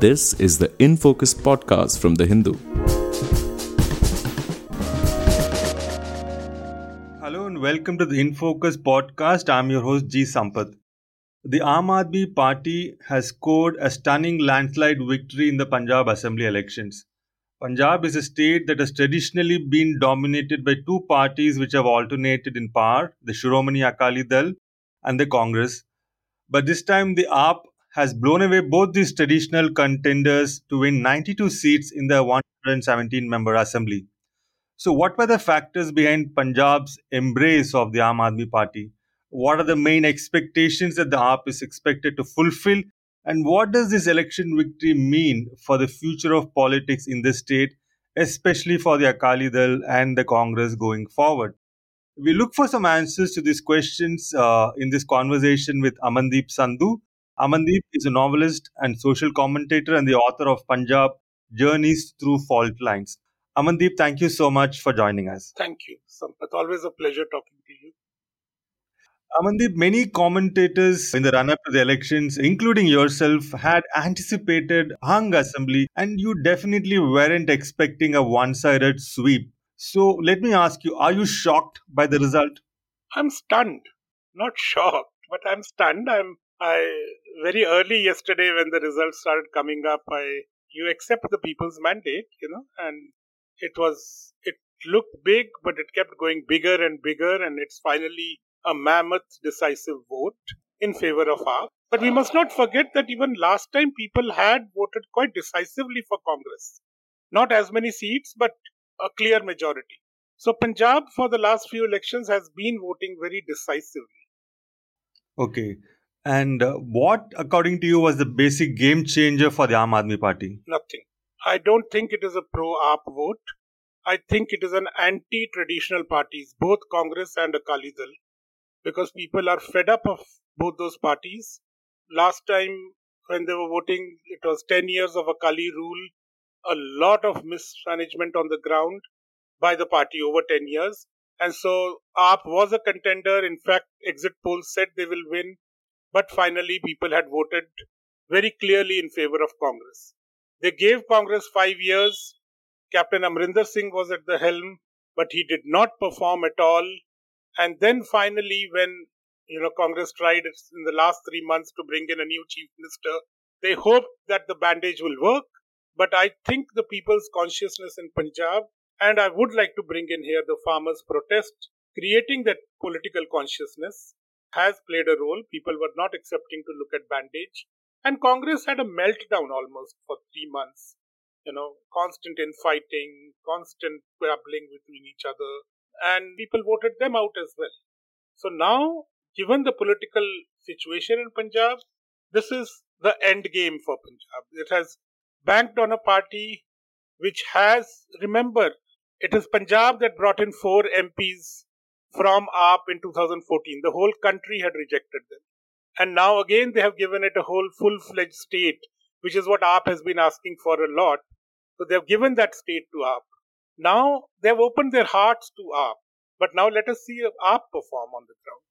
This is the In Focus podcast from The Hindu. Hello and welcome to the In Focus podcast. I'm your host G. Sampath. The Aam Aadmi Party has scored a stunning landslide victory in the Punjab Assembly elections. Punjab is a state that has traditionally been dominated by two parties which have alternated in power the Shiromani Akali Dal and the Congress. But this time, the AAP has blown away both these traditional contenders to win 92 seats in the 117 member assembly. So, what were the factors behind Punjab's embrace of the Aam Aadmi Party? What are the main expectations that the AAP is expected to fulfill? And what does this election victory mean for the future of politics in the state, especially for the Akali Dal and the Congress going forward? We look for some answers to these questions uh, in this conversation with Amandeep Sandhu, Amandeep is a novelist and social commentator and the author of Punjab Journeys Through Fault Lines. Amandeep, thank you so much for joining us. Thank you, It's Always a pleasure talking to you. Amandeep, many commentators in the run up to the elections, including yourself, had anticipated hung assembly, and you definitely weren't expecting a one sided sweep. So let me ask you are you shocked by the result? I'm stunned. Not shocked, but I'm stunned. I'm I very early yesterday when the results started coming up, I you accept the people's mandate, you know, and it was it looked big, but it kept going bigger and bigger, and it's finally a mammoth decisive vote in favor of AAP. But we must not forget that even last time people had voted quite decisively for Congress. Not as many seats, but a clear majority. So Punjab for the last few elections has been voting very decisively. Okay. And uh, what, according to you, was the basic game changer for the Aam Aadmi Party? Nothing. I don't think it is a pro AAP vote. I think it is an anti traditional parties, both Congress and Akali Dal, because people are fed up of both those parties. Last time when they were voting, it was 10 years of Akali rule, a lot of mismanagement on the ground by the party over 10 years. And so AAP was a contender. In fact, exit polls said they will win. But finally, people had voted very clearly in favor of Congress. They gave Congress five years. Captain Amrinder Singh was at the helm, but he did not perform at all. And then finally, when you know Congress tried in the last three months to bring in a new chief minister, they hoped that the bandage will work. But I think the people's consciousness in Punjab, and I would like to bring in here the farmers' protest, creating that political consciousness, has played a role. People were not accepting to look at bandage. And Congress had a meltdown almost for three months. You know, constant infighting, constant grappling between each other, and people voted them out as well. So now, given the political situation in Punjab, this is the end game for Punjab. It has banked on a party which has, remember, it is Punjab that brought in four MPs from AAP in 2014. The whole country had rejected them. And now again they have given it a whole full fledged state, which is what AAP has been asking for a lot. So they have given that state to AAP. Now they have opened their hearts to AAP. But now let us see AAP perform on the ground.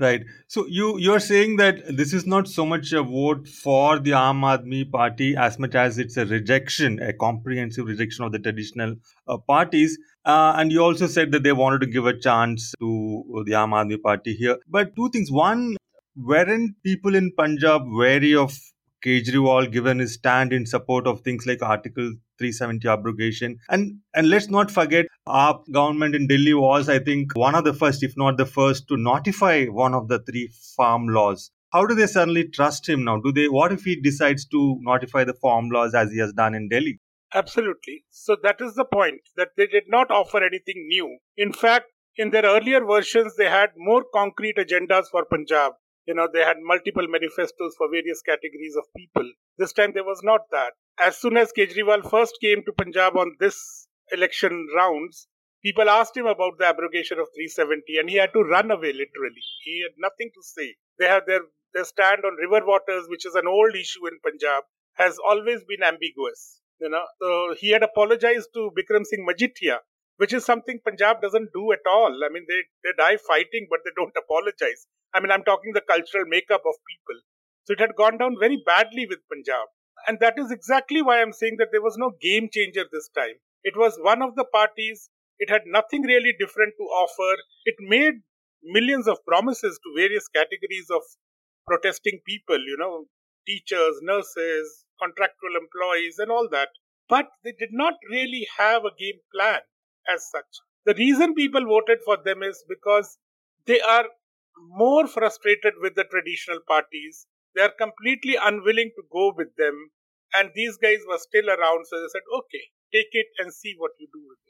Right. So you you're saying that this is not so much a vote for the Aam Aadmi Party as much as it's a rejection, a comprehensive rejection of the traditional uh, parties. Uh, and you also said that they wanted to give a chance to the Aam Aadmi Party here. But two things: one, weren't people in Punjab wary of Kejriwal given his stand in support of things like Article 370 abrogation. And and let's not forget our government in Delhi was, I think, one of the first, if not the first, to notify one of the three farm laws. How do they suddenly trust him now? Do they what if he decides to notify the farm laws as he has done in Delhi? Absolutely. So that is the point that they did not offer anything new. In fact, in their earlier versions, they had more concrete agendas for Punjab you know, they had multiple manifestos for various categories of people. This time there was not that. As soon as Kejriwal first came to Punjab on this election rounds, people asked him about the abrogation of 370 and he had to run away literally. He had nothing to say. They have their, their stand on river waters, which is an old issue in Punjab, has always been ambiguous. You know, so he had apologized to Bikram Singh Majithia, which is something Punjab doesn't do at all. I mean, they, they die fighting, but they don't apologize. I mean, I'm talking the cultural makeup of people. So it had gone down very badly with Punjab. And that is exactly why I'm saying that there was no game changer this time. It was one of the parties, it had nothing really different to offer. It made millions of promises to various categories of protesting people, you know, teachers, nurses, contractual employees, and all that. But they did not really have a game plan as such. The reason people voted for them is because they are more frustrated with the traditional parties. They are completely unwilling to go with them. And these guys were still around, so they said, okay, take it and see what you do with it.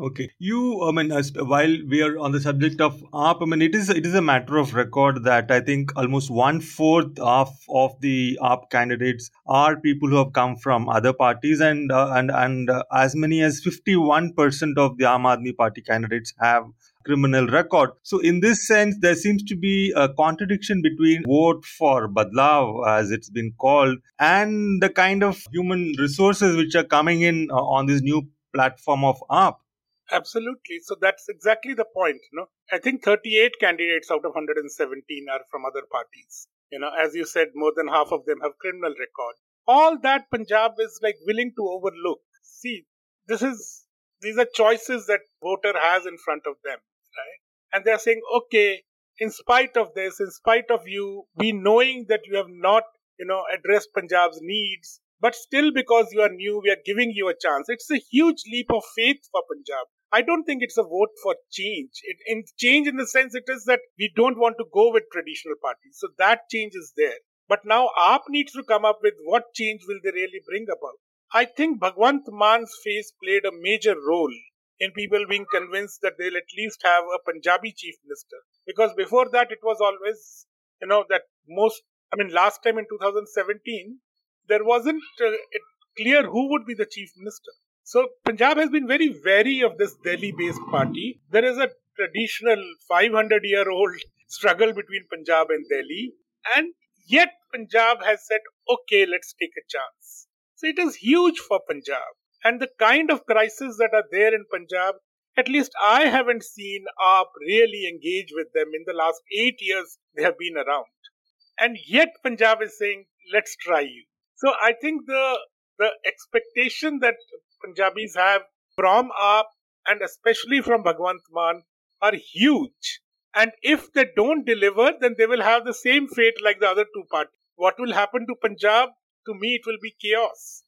Okay, you. I mean, as, while we are on the subject of AAP, I mean, it is it is a matter of record that I think almost one fourth of of the AAP candidates are people who have come from other parties, and uh, and and uh, as many as fifty one percent of the Aam Aadmi Party candidates have criminal record. So, in this sense, there seems to be a contradiction between vote for Badlav, as it's been called, and the kind of human resources which are coming in uh, on this new platform of AAP. Absolutely. So that's exactly the point. You know, I think 38 candidates out of 117 are from other parties. You know, as you said, more than half of them have criminal record. All that Punjab is like willing to overlook. See, this is these are choices that voter has in front of them, right? And they're saying, okay, in spite of this, in spite of you, we knowing that you have not, you know, addressed Punjab's needs, but still because you are new, we are giving you a chance. It's a huge leap of faith for Punjab. I don't think it's a vote for change. It, in change in the sense it is that we don't want to go with traditional parties. So that change is there. But now AAP needs to come up with what change will they really bring about. I think Bhagwant Mann's face played a major role in people being convinced that they'll at least have a Punjabi chief minister. Because before that, it was always, you know, that most, I mean, last time in 2017, there wasn't uh, clear who would be the chief minister. So Punjab has been very wary of this Delhi-based party. There is a traditional 500-year-old struggle between Punjab and Delhi, and yet Punjab has said, "Okay, let's take a chance." So it is huge for Punjab, and the kind of crises that are there in Punjab. At least I haven't seen AAP really engage with them in the last eight years they have been around. And yet Punjab is saying, let's try you. So I think the the expectation that Punjabis have from AAP and especially from Bhagwant Mann are huge. And if they don't deliver, then they will have the same fate like the other two parties. What will happen to Punjab? To me, it will be chaos.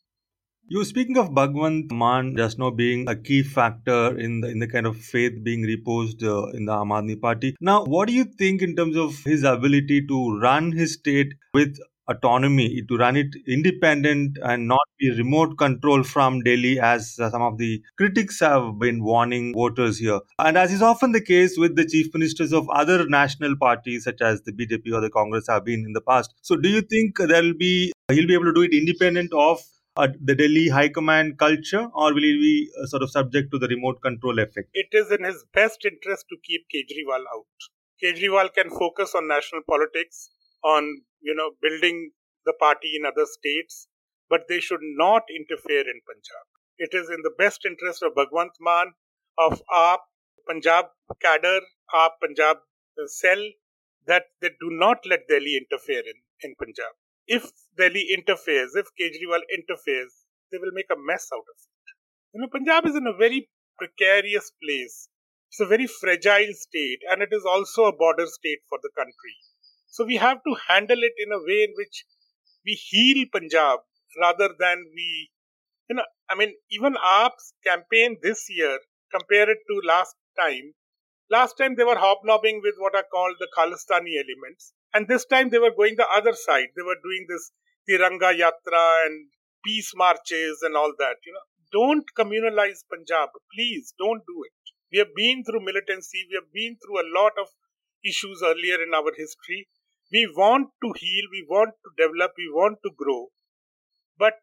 You speaking of Bhagwant Mann just now being a key factor in the in the kind of faith being reposed uh, in the Aam Aadmi Party. Now, what do you think in terms of his ability to run his state with autonomy to run it independent and not be remote control from Delhi, as some of the critics have been warning voters here. And as is often the case with the chief ministers of other national parties, such as the BJP or the Congress, have been in the past. So, do you think there'll be he'll be able to do it independent of uh, the Delhi High Command culture, or will he be uh, sort of subject to the remote control effect? It is in his best interest to keep Kejriwal out. Kejriwal can focus on national politics, on you know, building the party in other states, but they should not interfere in Punjab. It is in the best interest of Bhagwant Mann, of AAP, Punjab cadre, AAP Punjab cell, that they do not let Delhi interfere in, in Punjab. If Delhi interferes, if Kejriwal interferes, they will make a mess out of it. You know, Punjab is in a very precarious place. It's a very fragile state, and it is also a border state for the country. So we have to handle it in a way in which we heal Punjab rather than we, you know, I mean, even AAP's campaign this year, compare it to last time. Last time they were hobnobbing with what are called the Khalistani elements. And this time they were going the other side. They were doing this Tiranga Yatra and peace marches and all that. You know, don't communalize Punjab. Please don't do it. We have been through militancy. We have been through a lot of issues earlier in our history. We want to heal, we want to develop, we want to grow. But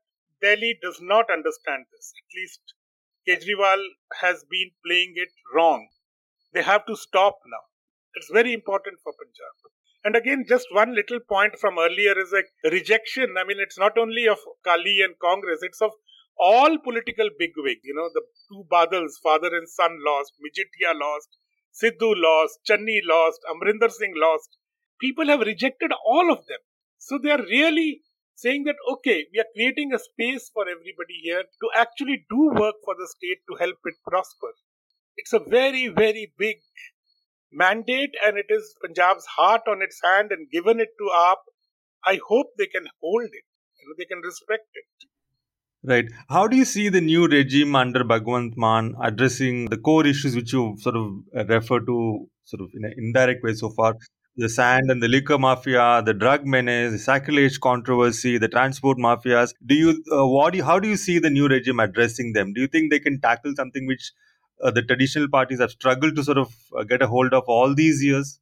Delhi does not understand this. At least Kejriwal has been playing it wrong. They have to stop now. It's very important for Punjab. And again, just one little point from earlier is like rejection. I mean, it's not only of Kali and Congress, it's of all political bigwigs. You know, the two Badals, father and son, lost, Majithia lost, Sidhu lost, Channi lost, Amrinder Singh lost people have rejected all of them. So they are really saying that, okay, we are creating a space for everybody here to actually do work for the state to help it prosper. It's a very, very big mandate and it is Punjab's heart on its hand and given it to AAP. I hope they can hold it, you know, they can respect it. Right. How do you see the new regime under Bhagwant Mann addressing the core issues which you sort of refer to sort of in an indirect way so far? The sand and the liquor mafia, the drug menace, the sacrilege controversy, the transport mafias. Do you, uh, what do you, how do you see the new regime addressing them? Do you think they can tackle something which uh, the traditional parties have struggled to sort of uh, get a hold of all these years?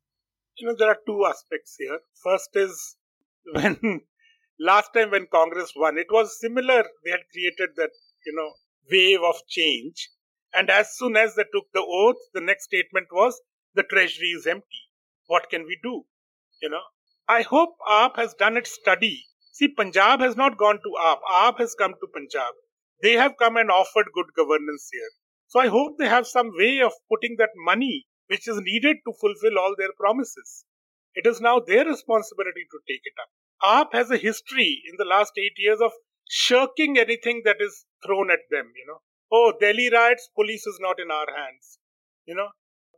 You know, there are two aspects here. First is when last time when Congress won, it was similar. They had created that, you know, wave of change. And as soon as they took the oath, the next statement was the treasury is empty what can we do? You know, I hope AAP has done its study. See, Punjab has not gone to AAP. AAP has come to Punjab. They have come and offered good governance here. So I hope they have some way of putting that money which is needed to fulfill all their promises. It is now their responsibility to take it up. AAP has a history in the last eight years of shirking anything that is thrown at them, you know. Oh, Delhi riots, police is not in our hands. You know,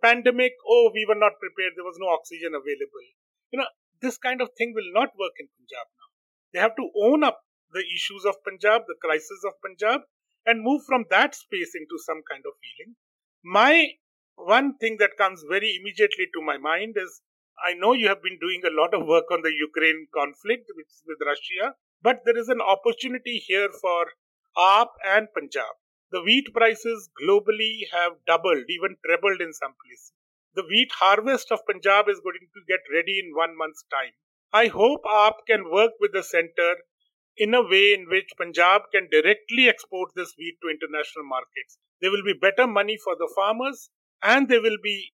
pandemic, oh, we were not prepared, there was no oxygen available. You know, this kind of thing will not work in Punjab now. They have to own up the issues of Punjab, the crisis of Punjab, and move from that space into some kind of feeling. My one thing that comes very immediately to my mind is I know you have been doing a lot of work on the Ukraine conflict with, with Russia, but there is an opportunity here for AAP and Punjab the wheat prices globally have doubled, even trebled in some places. The wheat harvest of Punjab is going to get ready in one month's time. I hope AAP can work with the center in a way in which Punjab can directly export this wheat to international markets. There will be better money for the farmers and there will be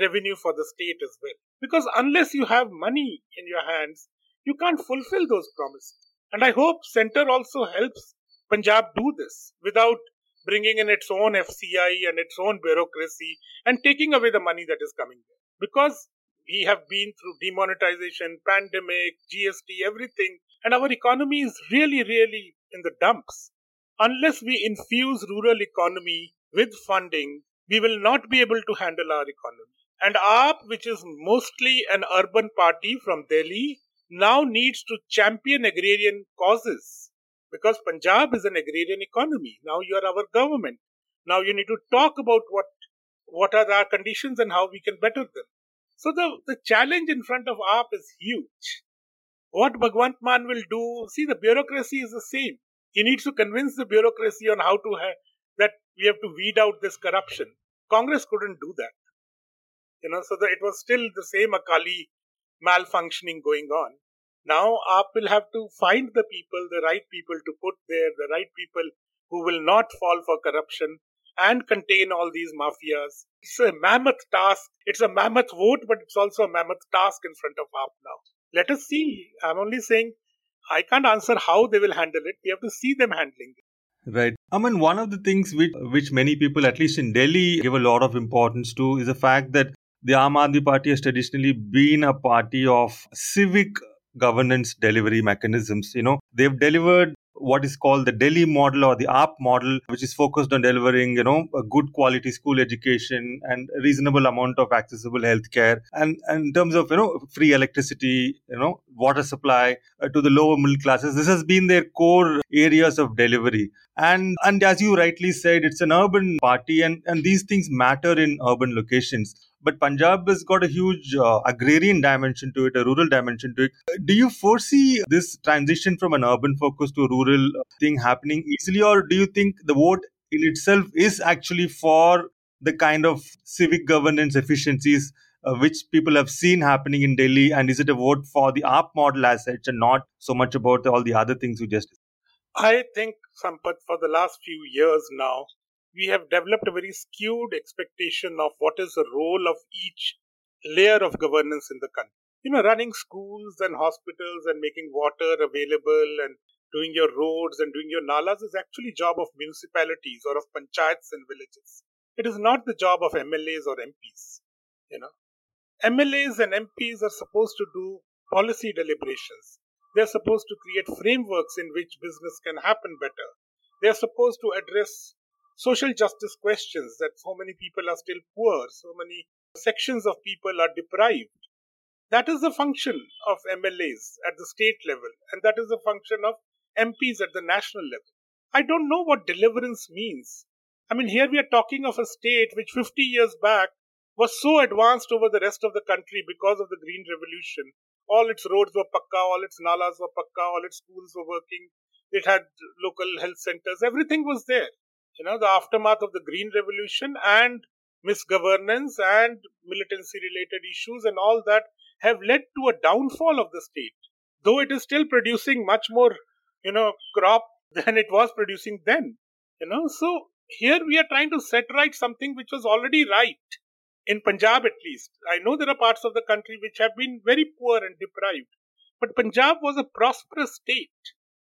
revenue for the state as well. Because unless you have money in your hands, you can't fulfill those promises. And I hope center also helps Punjab do this without bringing in its own FCI and its own bureaucracy and taking away the money that is coming there. Because we have been through demonetization, pandemic, GST, everything, and our economy is really, really in the dumps. Unless we infuse rural economy with funding, we will not be able to handle our economy. And AAP, which is mostly an urban party from Delhi, now needs to champion agrarian causes because Punjab is an agrarian economy. Now you are our government. Now you need to talk about what what are our conditions and how we can better them. So the, the challenge in front of AAP is huge. What Bhagwant Mann will do, see the bureaucracy is the same. He needs to convince the bureaucracy on how to have that we have to weed out this corruption. Congress couldn't do that. You know, so that it was still the same Akali malfunctioning going on. Now AAP will have to find the people, the right people to put there, the right people who will not fall for corruption and contain all these mafias. It's a mammoth task. It's a mammoth vote, but it's also a mammoth task in front of AAP now. Let us see. I'm only saying I can't answer how they will handle it. We have to see them handling it. Right. I mean, one of the things which, which many people, at least in Delhi, give a lot of importance to is the fact that the Aam Aadmi Party has traditionally been a party of civic governance delivery mechanisms. You know, they've delivered what is called the Delhi model or the AAP model, which is focused on delivering, you know, a good quality school education and a reasonable amount of accessible healthcare. And, and in terms of, you know, free electricity, you know, water supply uh, to the lower middle classes, this has been their core areas of delivery. And, and as you rightly said, it's an urban party and, and these things matter in urban locations but Punjab has got a huge uh, agrarian dimension to it, a rural dimension to it. Do you foresee this transition from an urban focus to a rural thing happening easily, or do you think the vote in itself is actually for the kind of civic governance efficiencies uh, which people have seen happening in Delhi? And is it a vote for the AAP model as such and not so much about all the other things you just I think, Sampath, for the last few years now, we have developed a very skewed expectation of what is the role of each layer of governance in the country. You know, running schools and hospitals and making water available and doing your roads and doing your nalas is actually job of municipalities or of panchayats and villages. It is not the job of MLAs or MPs. You know, MLAs and MPs are supposed to do policy deliberations. They're supposed to create frameworks in which business can happen better. They're supposed to address social justice questions that so many people are still poor, so many sections of people are deprived. That is the function of MLAs at the state level, and that is the function of MPs at the national level. I don't know what deliverance means. I mean, here we are talking of a state which 50 years back was so advanced over the rest of the country because of the Green Revolution. All its roads were pakka, all its nalas were pakka, all its schools were working. It had local health centers, everything was there. You know, the aftermath of the Green Revolution and misgovernance and militancy related issues and all that have led to a downfall of the state. Though it is still producing much more, you know, crop than it was producing then. You know, so here we are trying to set right something which was already right in Punjab at least. I know there are parts of the country which have been very poor and deprived, but Punjab was a prosperous state.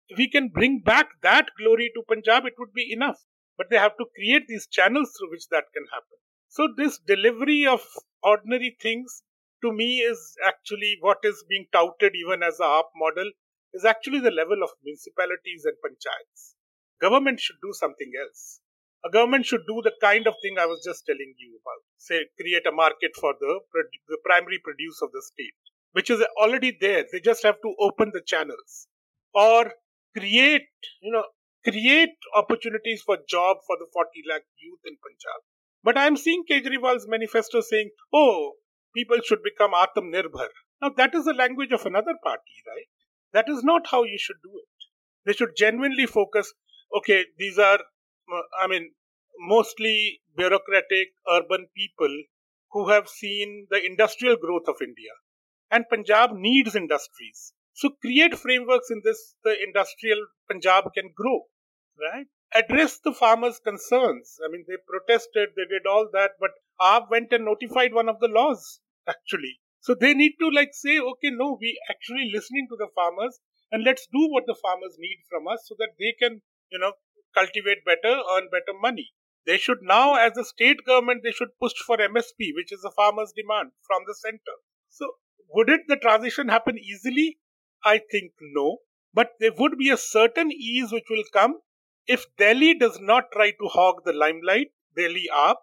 If we can bring back that glory to Punjab, it would be enough. But they have to create these channels through which that can happen. So, this delivery of ordinary things to me is actually what is being touted even as a AAP model is actually the level of municipalities and panchayats. Government should do something else. A government should do the kind of thing I was just telling you about. Say, create a market for the, the primary produce of the state, which is already there. They just have to open the channels. Or create, you know, create opportunities for job for the 40 lakh youth in Punjab. But I'm seeing Kejriwal's manifesto saying, oh, people should become Atam Nirbhar. Now, that is the language of another party, right? That is not how you should do it. They should genuinely focus, okay, these are, Uh, I mean, mostly bureaucratic urban people who have seen the industrial growth of India. And Punjab needs industries. So create frameworks in this, the industrial Punjab can grow, right? Address the farmers' concerns. I mean, they protested, they did all that, but AAP went and notified one of the laws, actually. So they need to like say, okay, no, we actually listening to the farmers and let's do what the farmers need from us so that they can, you know, cultivate better, earn better money. They should now, as a state government, they should push for MSP, which is the farmers' demand from the center. So would it the transition happen easily? I think no. But there would be a certain ease which will come if Delhi does not try to hog the limelight, Delhi AAP,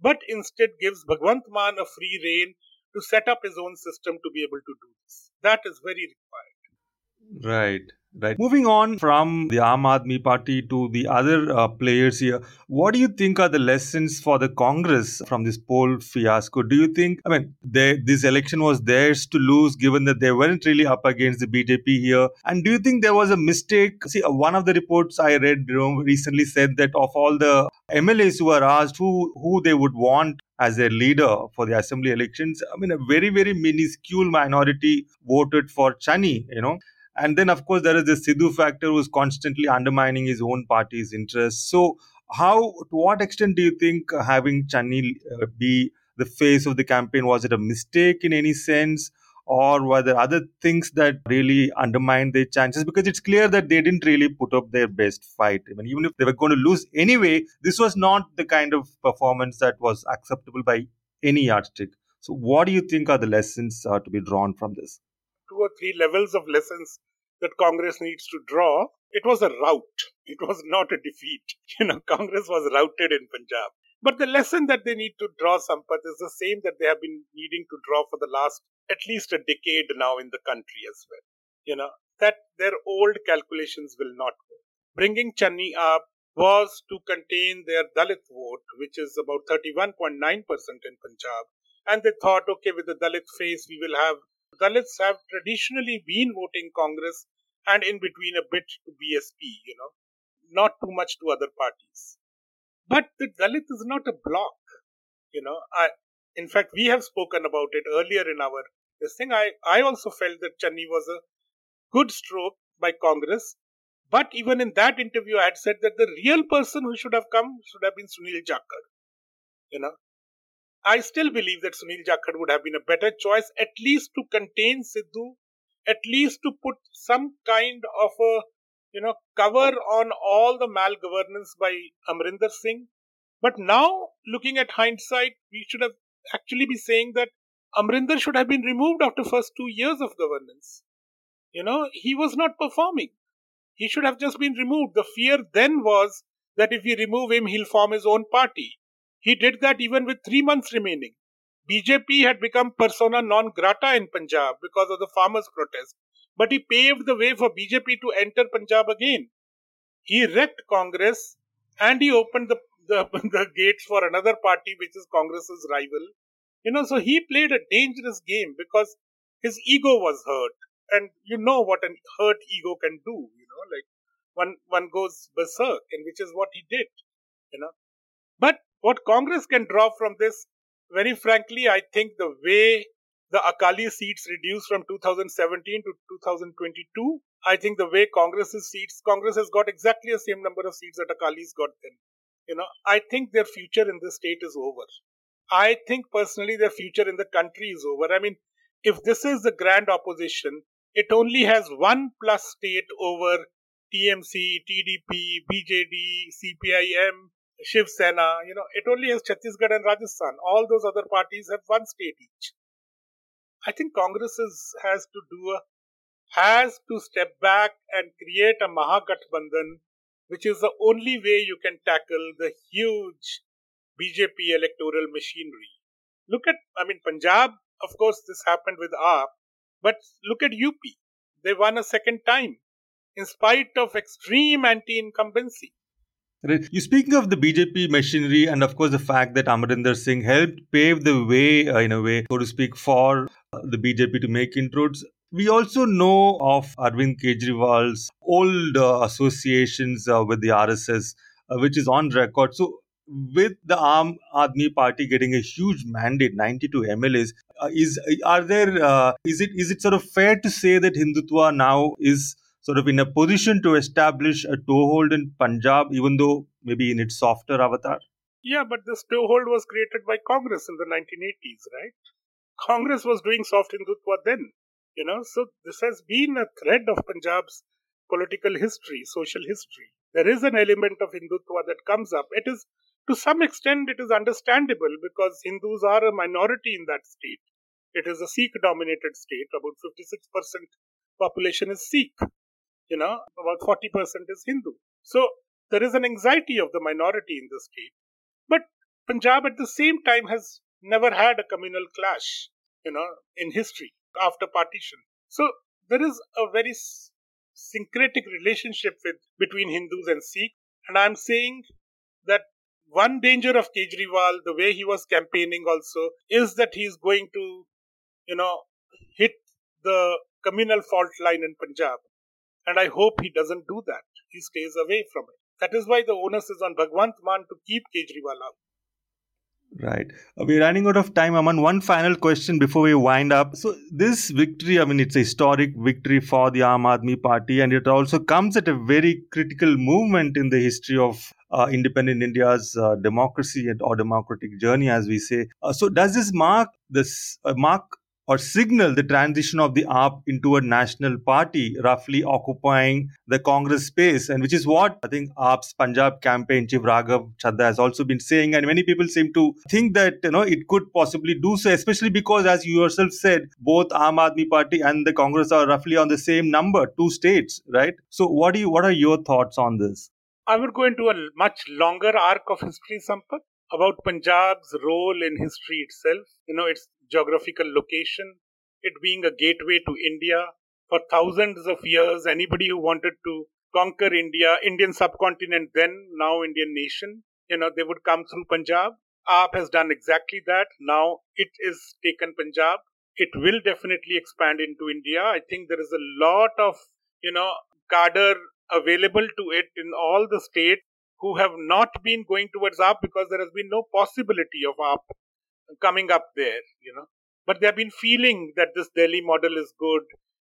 but instead gives Bhagwant Mann a free rein to set up his own system to be able to do this. That is very required. Right. Right. Moving on from the Aam Aadmi Party to the other uh, players here, what do you think are the lessons for the Congress from this poll fiasco? Do you think, I mean, they, this election was theirs to lose given that they weren't really up against the BJP here? And do you think there was a mistake? See, uh, one of the reports I read recently said that of all the MLAs who were asked who, who they would want as their leader for the assembly elections, I mean, a very, very minuscule minority voted for Channi, you know. And then, of course, there is the Sidhu factor who's constantly undermining his own party's interests. So, how, to what extent do you think having Channi uh, be the face of the campaign was it a mistake in any sense? Or were there other things that really undermined their chances? Because it's clear that they didn't really put up their best fight. I mean, even if they were going to lose anyway, this was not the kind of performance that was acceptable by any yardstick. So, what do you think are the lessons uh, to be drawn from this? Two or three levels of lessons that Congress needs to draw. It was a rout. It was not a defeat. You know, Congress was routed in Punjab. But the lesson that they need to draw, Sampath, is the same that they have been needing to draw for the last at least a decade now in the country as well. You know, that their old calculations will not work. Bringing Channi up was to contain their Dalit vote, which is about 31.9% in Punjab. And they thought, okay, with the Dalit face, we will have Dalits have traditionally been voting Congress and in between a bit to BSP, you know, not too much to other parties. But the Dalit is not a block, you know. I, in fact, we have spoken about it earlier in our this thing. I, I also felt that Channi was a good stroke by Congress. But even in that interview, I had said that the real person who should have come should have been Sunil Jakhar. You know, I still believe that Sunil Jakhar would have been a better choice, at least to contain Sidhu, at least to put some kind of a you know cover on all the malgovernance by Amrinder Singh. But now, looking at hindsight, we should have actually be saying that Amrinder should have been removed after first two years of governance. You know, he was not performing. He should have just been removed. The fear then was that if we remove him, he'll form his own party. He did that even with three months remaining. BJP had become persona non grata in Punjab because of the farmers' protest, but he paved the way for BJP to enter Punjab again. He wrecked Congress and he opened the, the, the gates for another party, which is Congress's rival. You know, so he played a dangerous game because his ego was hurt. And you know what an hurt ego can do, you know, like one one goes berserk, and which is what he did, you know. But what Congress can draw from this, very frankly, I think the way the Akali seats reduced from 2017 to 2022, I think the way Congress's seats, Congress has got exactly the same number of seats that Akali's got then. You know, I think their future in this state is over. I think personally their future in the country is over. I mean, if this is the grand opposition, it only has one plus state over TMC, TDP, BJD, CPIM, Shiv Sena. You know, it only has Chhattisgarh and Rajasthan. All those other parties have one state each. I think Congress is, has to do a has to step back and create a Mahagathbandhan, which is the only way you can tackle the huge BJP electoral machinery. Look at, I mean, Punjab, of course, this happened with AAP, but look at UP. They won a second time in spite of extreme anti incumbency. Right. You speaking of the BJP machinery and of course the fact that Amarinder Singh helped pave the way, uh, in a way, so to speak, for uh, the BJP to make inroads. We also know of Arvind Kejriwal's old uh, associations uh, with the RSS, uh, which is on record. So with the Aam Aadmi Party getting a huge mandate, 92 MLAs, uh, is are there is it is it sort of fair to say that Hindutva now is sort of in a position to establish a toehold in Punjab, even though maybe in its softer avatar? Yeah, but this toehold was created by Congress in the 1980s, right? Congress was doing soft Hindutva then, you know. So this has been a thread of Punjab's political history, social history. There is an element of Hindutva that comes up. It is to some extent, it is understandable because Hindus are a minority in that state. It is a Sikh dominated state. About 56% population is Sikh. You know, about 40% is Hindu. So there is an anxiety of the minority in the state. But Punjab at the same time has never had a communal clash, you know, in history after partition. So there is a very syncretic relationship with between Hindus and Sikhs. And I'm saying that one danger of Kejriwal, the way he was campaigning also, is that he's going to, you know, hit the communal fault line in Punjab. And I hope he doesn't do that. He stays away from it. That is why the onus is on Bhagwant Mann to keep Kejriwal out. Right. Uh, we're running out of time, Aman. One final question before we wind up. So, this victory, I mean, it's a historic victory for the Aam Aadmi Party, and it also comes at a very critical moment in the history of uh, independent India's uh, democracy or democratic journey, as we say. Uh, so, does this mark this uh, mark or signal the transition of the AAP into a national party, roughly occupying the Congress space, and which is what I think AAP's Punjab campaign chief Raghav Chadha has also been saying, and many people seem to think that you know it could possibly do so, especially because, as you yourself said, both Aam Aadmi Party and the Congress are roughly on the same number, two states, right? So, what do you, what are your thoughts on this? I would go into a much longer arc of history, Sampath, about Punjab's role in history itself. You know, its geographical location, it being a gateway to India. For thousands of years, anybody who wanted to conquer India, Indian subcontinent, then now Indian nation, you know, they would come through Punjab. AAP has done exactly that. Now it is taken Punjab. It will definitely expand into India. I think there is a lot of, you know, cadre available to it in all the states who have not been going towards AAP because there has been no possibility of AAP coming up there, you know. But they have been feeling that this Delhi model is good,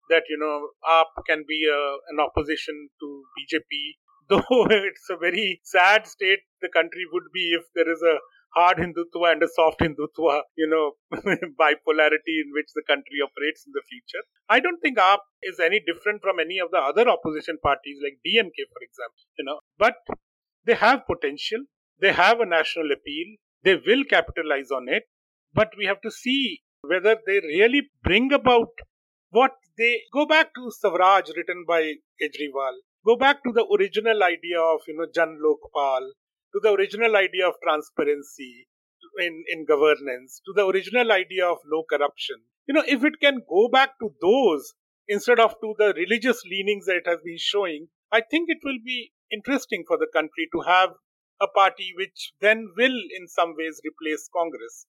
that, you know, AAP can be a, an opposition to BJP. Though it's a very sad state the country would be if there is a hard Hindutva and a soft Hindutva, you know, bipolarity in which the country operates in the future. I don't think AAP is any different from any of the other opposition parties like DMK, for example, you know, but they have potential, they have a national appeal, they will capitalize on it, but we have to see whether they really bring about what they go back to Swaraj written by Kejriwal, go back to the original idea of you know Jan Lokpal, to the original idea of transparency in, in governance, to the original idea of no corruption. You know, if it can go back to those instead of to the religious leanings that it has been showing, I think it will be interesting for the country to have a party which then will, in some ways, replace Congress,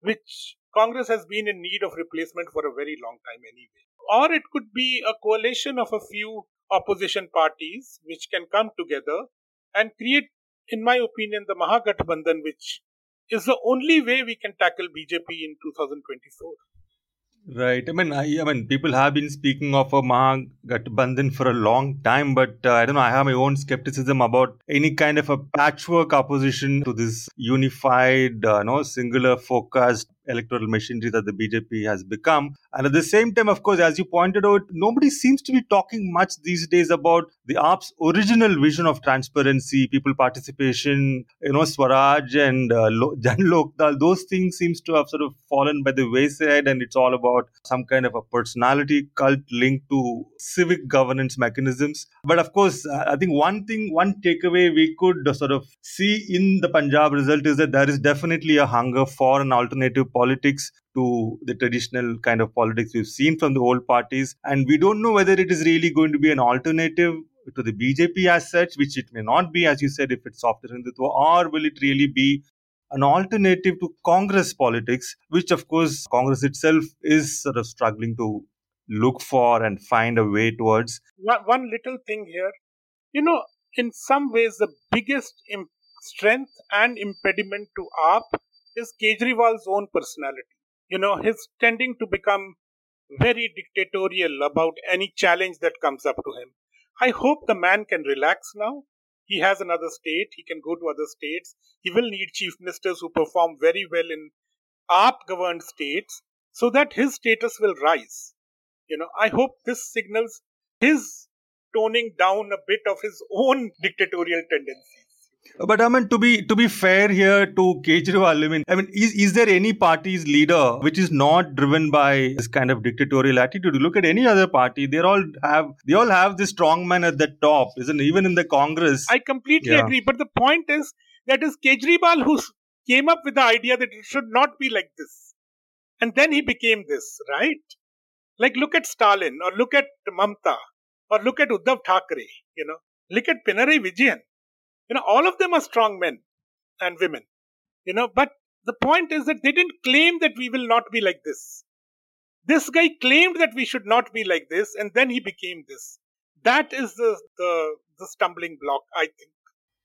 which Congress has been in need of replacement for a very long time anyway. Or it could be a coalition of a few opposition parties which can come together and create, in my opinion, the Mahagathbandhan, which is the only way we can tackle BJP in 2024. Right. I mean, I, I mean, people have been speaking of a Mahagathbandhan for a long time, but uh, I don't know. I have my own skepticism about any kind of a patchwork opposition to this unified, uh, no, singular focused electoral machinery that the BJP has become. And at the same time, of course, as you pointed out, nobody seems to be talking much these days about the AAP's original vision of transparency, people participation, you know, Swaraj and uh, Jan Lokpal. Those things seems to have sort of fallen by the wayside, and it's all about some kind of a personality cult linked to civic governance mechanisms. But of course, uh, I think one thing, one takeaway we could sort of see in the Punjab result is that there is definitely a hunger for an alternative politics to the traditional kind of politics we've seen from the old parties. And we don't know whether it is really going to be an alternative to the BJP as such, which it may not be, as you said, if it's softer Hindutva, or will it really be an alternative to Congress politics, which of course Congress itself is sort of struggling to look for and find a way towards. One little thing here, you know, in some ways, the biggest strength and impediment to AAP is Kejriwal's own personality. You know, he's tending to become very dictatorial about any challenge that comes up to him. I hope the man can relax now. He has another state, he can go to other states. He will need chief ministers who perform very well in AAP governed states so that his status will rise. You know, I hope this signals his toning down a bit of his own dictatorial tendencies. But I mean, to be to be fair here to Kejriwal, I mean, I mean, is is there any party's leader which is not driven by this kind of dictatorial attitude? Look at any other party; they all have they all have this strong man at the top, isn't it? even in the Congress? I completely yeah. agree. But the point is that is Kejriwal who came up with the idea that it should not be like this, and then he became this, right? Like look at Stalin, or look at Mamta, or look at Uddhav Thackeray. You know, look at Pinarayi Vijayan you know, all of them are strong men and women. You know, but the point is that they didn't claim that we will not be like this. This guy claimed that we should not be like this, and then he became this. That is the the, the stumbling block, I think.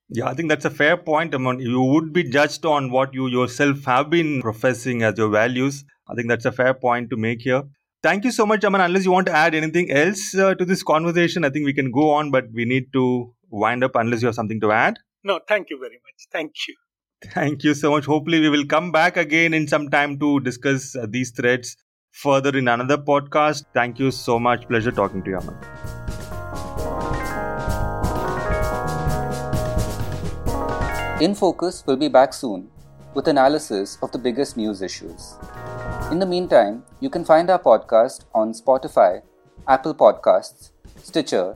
Yeah, I think that's a fair point. I mean, you would be judged on what you yourself have been professing as your values. I think that's a fair point to make here. Thank you so much, Aman. Unless you want to add anything else uh, to this conversation, I think we can go on, but we need to wind up unless you have something to add. No, thank you very much. Thank you. Thank you so much. Hopefully, we will come back again in some time to discuss uh, these threads further in another podcast. Thank you so much. Pleasure talking to you, Aman. In Focus will be back soon with analysis of the biggest news issues. In the meantime, you can find our podcast on Spotify, Apple Podcasts, Stitcher,